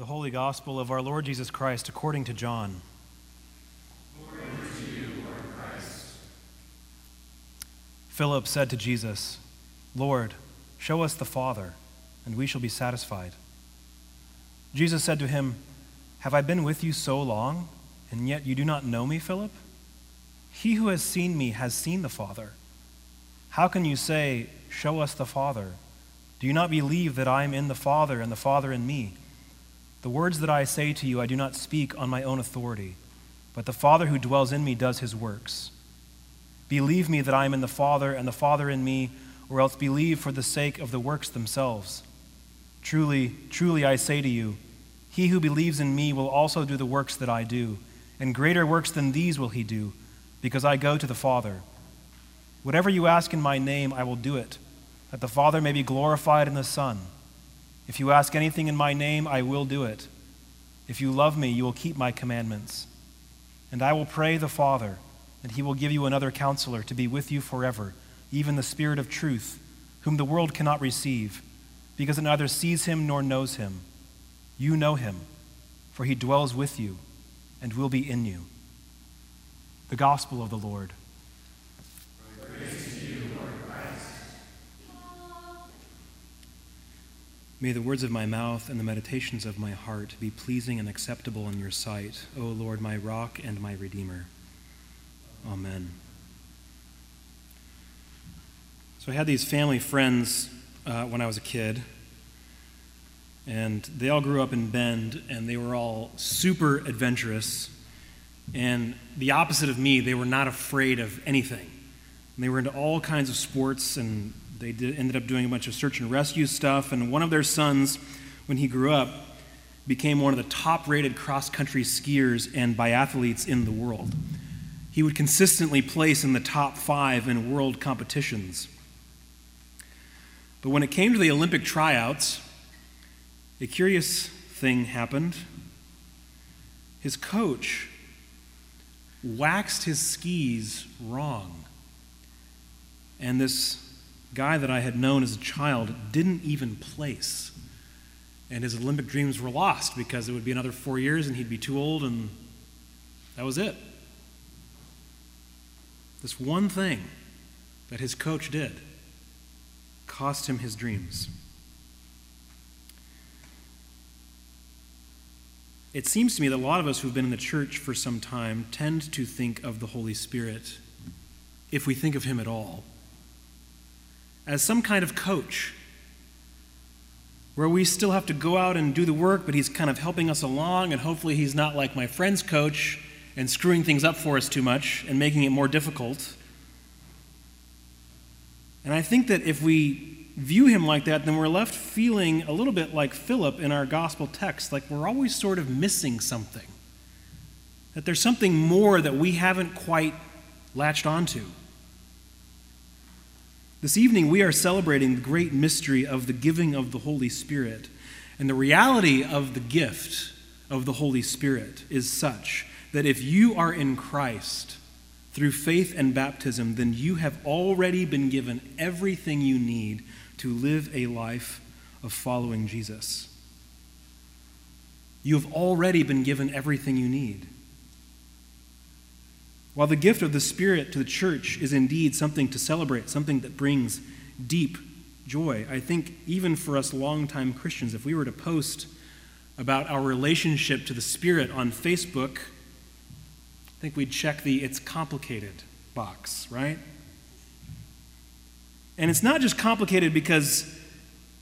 The Holy Gospel of our Lord Jesus Christ according to John. Glory to you, Lord Christ. Philip said to Jesus, Lord, show us the Father, and we shall be satisfied. Jesus said to him, Have I been with you so long, and yet you do not know me, Philip? He who has seen me has seen the Father. How can you say, Show us the Father? Do you not believe that I am in the Father, and the Father in me? The words that I say to you, I do not speak on my own authority, but the Father who dwells in me does his works. Believe me that I am in the Father, and the Father in me, or else believe for the sake of the works themselves. Truly, truly, I say to you, he who believes in me will also do the works that I do, and greater works than these will he do, because I go to the Father. Whatever you ask in my name, I will do it, that the Father may be glorified in the Son. If you ask anything in my name, I will do it. If you love me, you will keep my commandments. And I will pray the Father, and he will give you another counselor to be with you forever, even the Spirit of truth, whom the world cannot receive, because it neither sees him nor knows him. You know him, for he dwells with you and will be in you. The Gospel of the Lord. May the words of my mouth and the meditations of my heart be pleasing and acceptable in your sight, O Lord, my rock and my redeemer. Amen. So I had these family friends uh, when I was a kid, and they all grew up in Bend, and they were all super adventurous. And the opposite of me, they were not afraid of anything. And they were into all kinds of sports and they did, ended up doing a bunch of search and rescue stuff. And one of their sons, when he grew up, became one of the top rated cross country skiers and biathletes in the world. He would consistently place in the top five in world competitions. But when it came to the Olympic tryouts, a curious thing happened. His coach waxed his skis wrong. And this guy that I had known as a child didn't even place. And his Olympic dreams were lost because it would be another four years and he'd be too old, and that was it. This one thing that his coach did cost him his dreams. It seems to me that a lot of us who've been in the church for some time tend to think of the Holy Spirit, if we think of him at all, as some kind of coach where we still have to go out and do the work, but he's kind of helping us along, and hopefully he's not like my friend's coach and screwing things up for us too much and making it more difficult. And I think that if we view him like that, then we're left feeling a little bit like Philip in our gospel text, like we're always sort of missing something. That there's something more that we haven't quite latched onto. This evening, we are celebrating the great mystery of the giving of the Holy Spirit. And the reality of the gift of the Holy Spirit is such that if you are in Christ through faith and baptism, then you have already been given everything you need to live a life of following Jesus. You have already been given everything you need. While the gift of the Spirit to the church is indeed something to celebrate, something that brings deep joy, I think even for us longtime Christians, if we were to post about our relationship to the Spirit on Facebook, I think we'd check the it's complicated box, right? And it's not just complicated because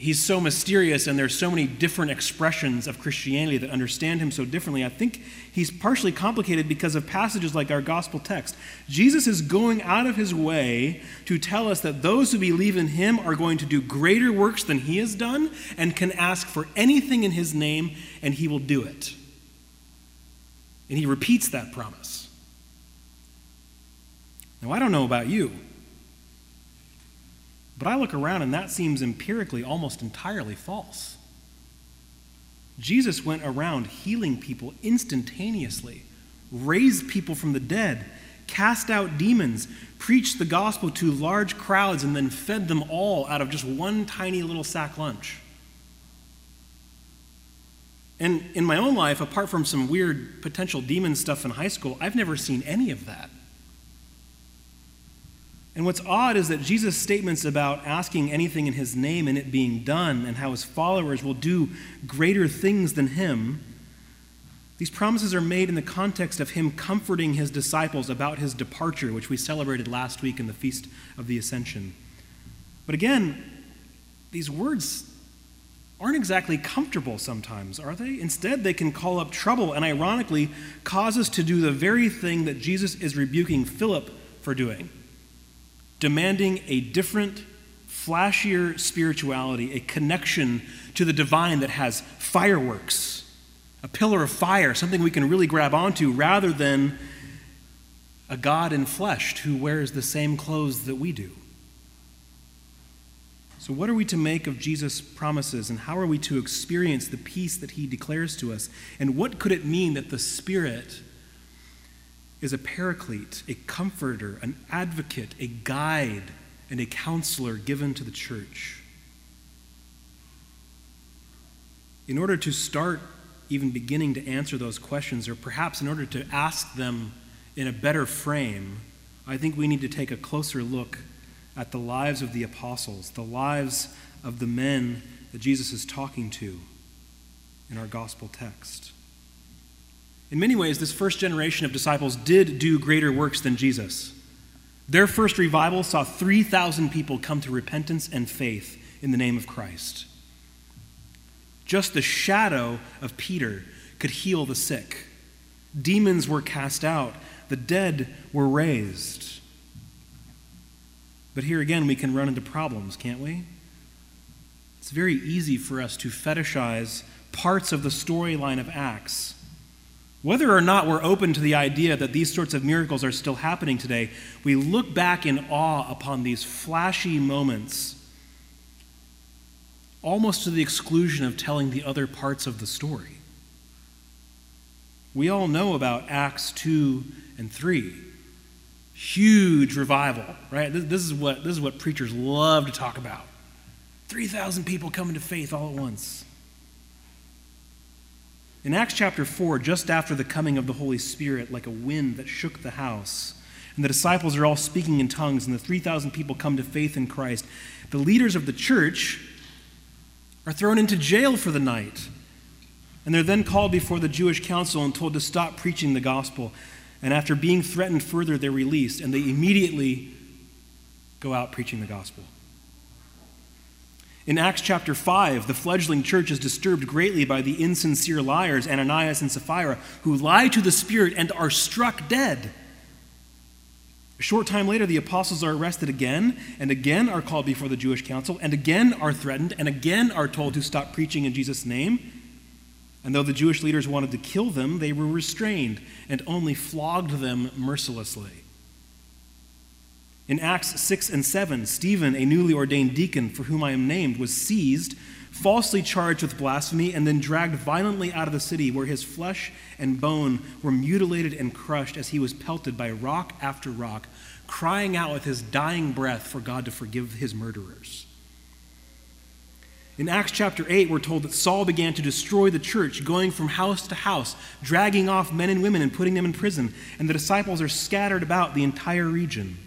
he's so mysterious and there's so many different expressions of Christianity that understand him so differently. I think he's partially complicated because of passages like our gospel text. Jesus is going out of his way to tell us that those who believe in him are going to do greater works than he has done and can ask for anything in his name and he will do it. And he repeats that promise. Now, I don't know about you. But I look around and that seems empirically almost entirely false. Jesus went around healing people instantaneously, raised people from the dead, cast out demons, preached the gospel to large crowds, and then fed them all out of just one tiny little sack lunch. And in my own life, apart from some weird potential demon stuff in high school, I've never seen any of that. And what's odd is that Jesus' statements about asking anything in his name and it being done, and how his followers will do greater things than him, these promises are made in the context of him comforting his disciples about his departure, which we celebrated last week in the Feast of the Ascension. But again, these words aren't exactly comfortable sometimes, are they? Instead, they can call up trouble and ironically cause us to do the very thing that Jesus is rebuking Philip for doing demanding a different, flashier spirituality, a connection to the divine that has fireworks, a pillar of fire, something we can really grab onto, rather than a God in flesh who wears the same clothes that we do. So, what are we to make of Jesus' promises, and how are we to experience the peace that he declares to us? And what could it mean that the Spirit is a paraclete, a comforter, an advocate, a guide, and a counselor given to the church? In order to start even beginning to answer those questions, or perhaps in order to ask them in a better frame, I think we need to take a closer look at the lives of the apostles, the lives of the men that Jesus is talking to in our gospel text. In many ways, this first generation of disciples did do greater works than Jesus. Their first revival saw 3,000 people come to repentance and faith in the name of Christ. Just the shadow of Peter could heal the sick. Demons were cast out, the dead were raised. But here again, we can run into problems, can't we? It's very easy for us to fetishize parts of the storyline of Acts whether or not we're open to the idea that these sorts of miracles are still happening today, we look back in awe upon these flashy moments, almost to the exclusion of telling the other parts of the story. We all know about Acts 2 and 3. Huge revival, right? This, is, what, this is what preachers love to talk about. 3,000 people coming to faith all at once. In Acts chapter 4, just after the coming of the Holy Spirit, like a wind that shook the house, and the disciples are all speaking in tongues, and the 3,000 people come to faith in Christ, the leaders of the church are thrown into jail for the night. And they're then called before the Jewish council and told to stop preaching the gospel. And after being threatened further, they're released, and they immediately go out preaching the gospel. In Acts chapter 5, the fledgling church is disturbed greatly by the insincere liars, Ananias and Sapphira, who lie to the Spirit and are struck dead. A short time later, the apostles are arrested again, and again are called before the Jewish council, and again are threatened, and again are told to stop preaching in Jesus' name. And though the Jewish leaders wanted to kill them, they were restrained and only flogged them mercilessly. In Acts 6 and 7, Stephen, a newly ordained deacon for whom I am named, was seized, falsely charged with blasphemy, and then dragged violently out of the city, where his flesh and bone were mutilated and crushed as he was pelted by rock after rock, crying out with his dying breath for God to forgive his murderers. In Acts chapter 8, we're told that Saul began to destroy the church, going from house to house, dragging off men and women and putting them in prison, and the disciples are scattered about the entire region.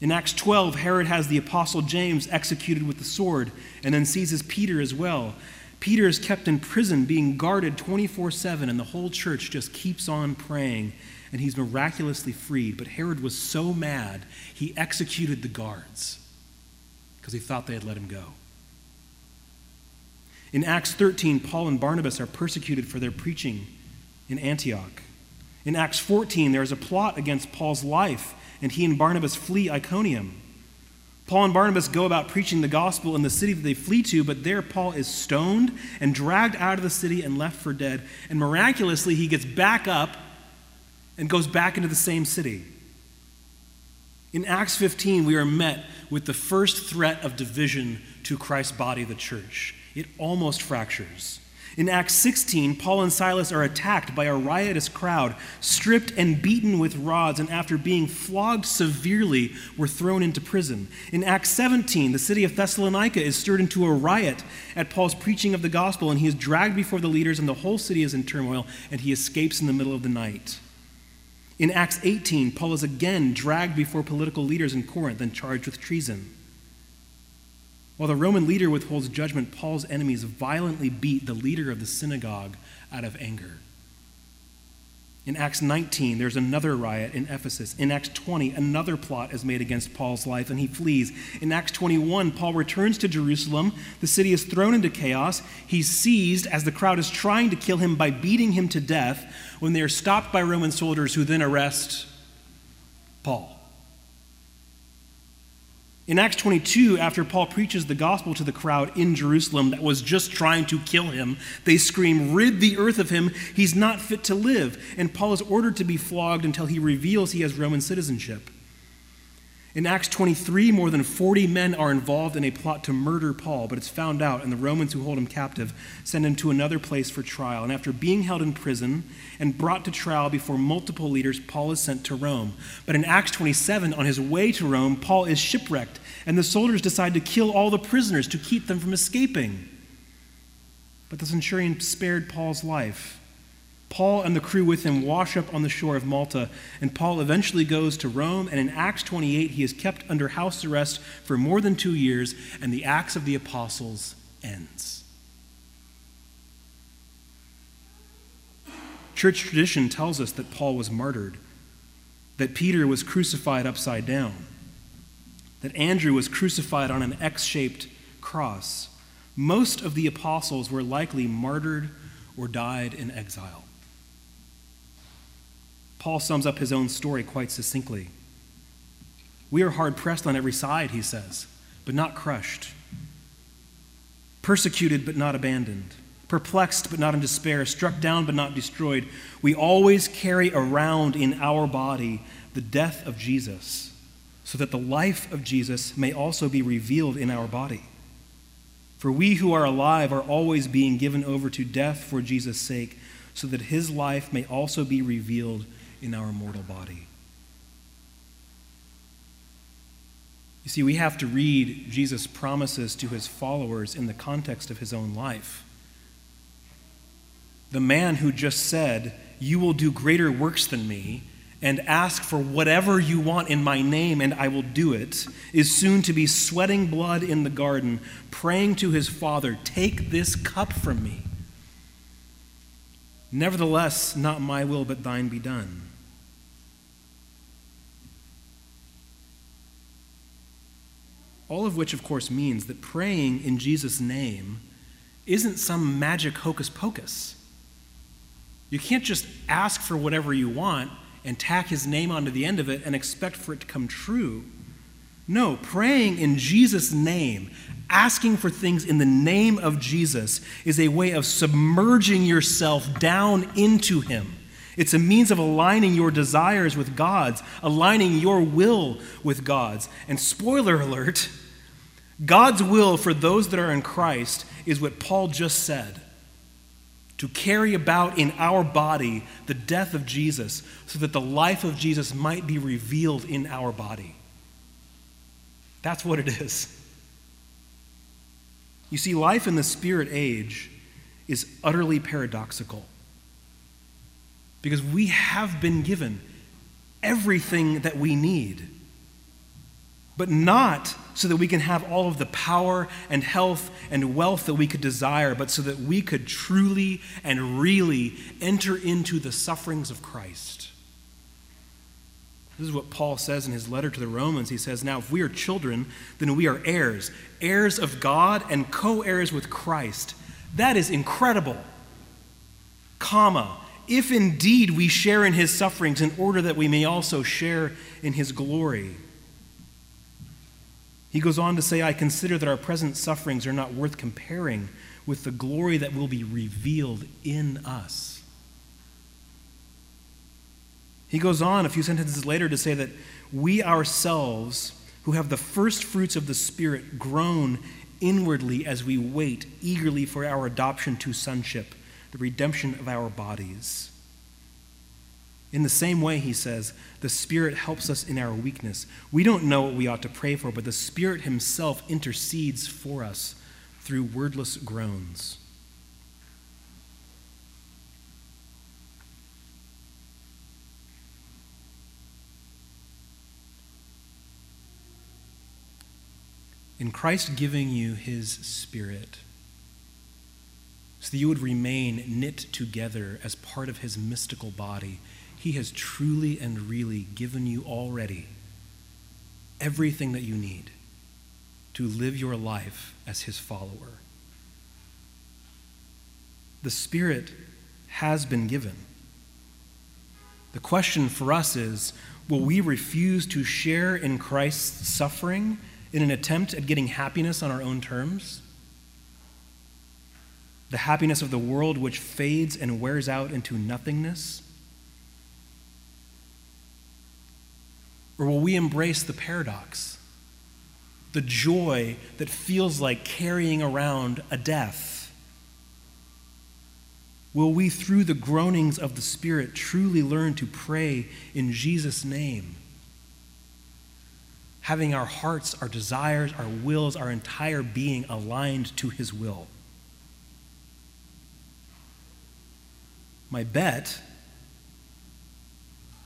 In Acts 12, Herod has the apostle James executed with the sword and then seizes Peter as well. Peter is kept in prison, being guarded 24 7, and the whole church just keeps on praying, and he's miraculously freed. But Herod was so mad, he executed the guards because he thought they had let him go. In Acts 13, Paul and Barnabas are persecuted for their preaching in Antioch. In Acts 14, there is a plot against Paul's life and he and Barnabas flee Iconium. Paul and Barnabas go about preaching the gospel in the city that they flee to, but there Paul is stoned and dragged out of the city and left for dead. And miraculously, he gets back up and goes back into the same city. In Acts 15, we are met with the first threat of division to Christ's body, the church. It almost fractures. In Acts 16, Paul and Silas are attacked by a riotous crowd, stripped and beaten with rods, and after being flogged severely, were thrown into prison. In Acts 17, the city of Thessalonica is stirred into a riot at Paul's preaching of the gospel, and he is dragged before the leaders, and the whole city is in turmoil, and he escapes in the middle of the night. In Acts 18, Paul is again dragged before political leaders in Corinth and charged with treason. While the Roman leader withholds judgment, Paul's enemies violently beat the leader of the synagogue out of anger. In Acts 19, there's another riot in Ephesus. In Acts 20, another plot is made against Paul's life and he flees. In Acts 21, Paul returns to Jerusalem. The city is thrown into chaos. He's seized as the crowd is trying to kill him by beating him to death when they are stopped by Roman soldiers who then arrest Paul. In Acts 22, after Paul preaches the gospel to the crowd in Jerusalem that was just trying to kill him, they scream, Rid the earth of him, he's not fit to live. And Paul is ordered to be flogged until he reveals he has Roman citizenship. In Acts 23, more than 40 men are involved in a plot to murder Paul, but it's found out, and the Romans who hold him captive send him to another place for trial. And after being held in prison and brought to trial before multiple leaders, Paul is sent to Rome. But in Acts 27, on his way to Rome, Paul is shipwrecked, and the soldiers decide to kill all the prisoners to keep them from escaping. But the centurion spared Paul's life. Paul and the crew with him wash up on the shore of Malta, and Paul eventually goes to Rome. And in Acts 28, he is kept under house arrest for more than two years, and the Acts of the Apostles ends. Church tradition tells us that Paul was martyred, that Peter was crucified upside down, that Andrew was crucified on an X shaped cross. Most of the apostles were likely martyred or died in exile. Paul sums up his own story quite succinctly. We are hard pressed on every side, he says, but not crushed. Persecuted, but not abandoned. Perplexed, but not in despair. Struck down, but not destroyed. We always carry around in our body the death of Jesus, so that the life of Jesus may also be revealed in our body. For we who are alive are always being given over to death for Jesus' sake, so that his life may also be revealed in our mortal body. You see, we have to read Jesus' promises to his followers in the context of his own life. The man who just said, You will do greater works than me, and ask for whatever you want in my name, and I will do it, is soon to be sweating blood in the garden, praying to his Father, Take this cup from me. Nevertheless, not my will, but thine be done. All of which, of course, means that praying in Jesus' name isn't some magic hocus pocus. You can't just ask for whatever you want and tack his name onto the end of it and expect for it to come true. No, praying in Jesus' name, asking for things in the name of Jesus, is a way of submerging yourself down into him. It's a means of aligning your desires with God's, aligning your will with God's. And spoiler alert, God's will for those that are in Christ is what Paul just said to carry about in our body the death of Jesus so that the life of Jesus might be revealed in our body. That's what it is. You see, life in the spirit age is utterly paradoxical because we have been given everything that we need but not so that we can have all of the power and health and wealth that we could desire, but so that we could truly and really enter into the sufferings of Christ. This is what Paul says in his letter to the Romans. He says, Now, if we are children, then we are heirs, heirs of God and co heirs with Christ. That is incredible. Comma. If indeed we share in his sufferings in order that we may also share in his glory. He goes on to say, I consider that our present sufferings are not worth comparing with the glory that will be revealed in us. He goes on a few sentences later to say that we ourselves, who have the first fruits of the Spirit, groan inwardly as we wait eagerly for our adoption to sonship, the redemption of our bodies. In the same way, he says, the Spirit helps us in our weakness. We don't know what we ought to pray for, but the Spirit Himself intercedes for us through wordless groans. In Christ giving you His Spirit, so that you would remain knit together as part of His mystical body he has truly and really given you already everything that you need to live your life as His follower. The Spirit has been given. The question for us is will we refuse to share in Christ's suffering in an attempt at getting happiness on our own terms? The happiness of the world which fades and wears out into nothingness? Or will we embrace the paradox? The joy that feels like carrying around a death? Will we, through the groanings of the Spirit, truly learn to pray in Jesus' name? Having our hearts, our desires, our wills, our entire being aligned to His will. My bet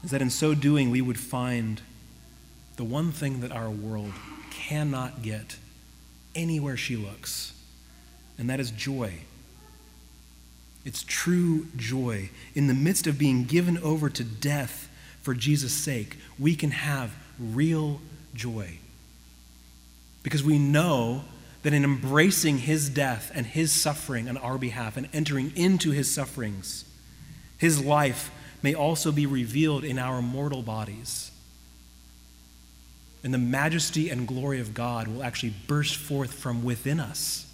is that in so doing, we would find the one thing that our world cannot get anywhere she looks, and that is joy. It's true joy. In the midst of being given over to death for Jesus' sake, we can have real joy. Because we know that in embracing his death and his suffering on our behalf and entering into his sufferings, his life may also be revealed in our mortal bodies and the majesty and glory of God will actually burst forth from within us.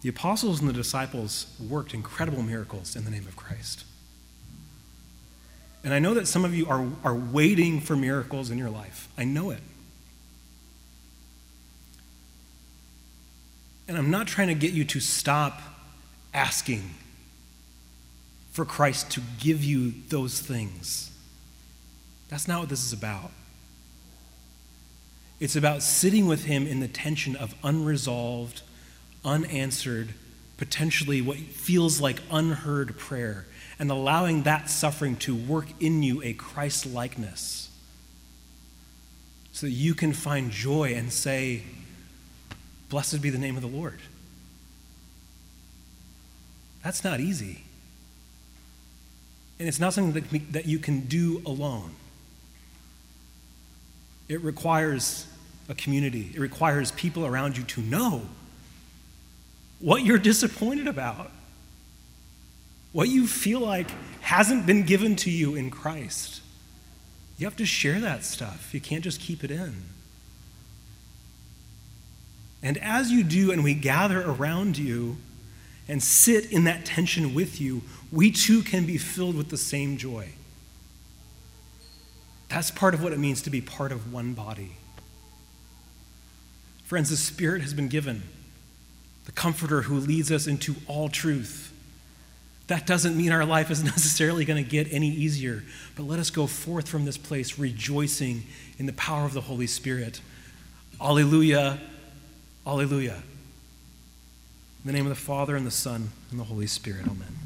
The apostles and the disciples worked incredible miracles in the name of Christ. And I know that some of you are, are waiting for miracles in your life. I know it. And I'm not trying to get you to stop asking for Christ to give you those things. That's not what this is about. It's about sitting with Him in the tension of unresolved, unanswered, potentially what feels like unheard prayer, and allowing that suffering to work in you a Christ likeness so that you can find joy and say, Blessed be the name of the Lord. That's not easy. And it's not something that, that you can do alone. It requires a community, it requires people around you to know what you're disappointed about, what you feel like hasn't been given to you in Christ. You have to share that stuff, you can't just keep it in. And as you do, and we gather around you and sit in that tension with you, we too can be filled with the same joy. That's part of what it means to be part of one body. Friends, the Spirit has been given, the Comforter who leads us into all truth. That doesn't mean our life is necessarily going to get any easier, but let us go forth from this place rejoicing in the power of the Holy Spirit. Alleluia. Alleluia. In the name of the Father, and the Son, and the Holy Spirit. Amen.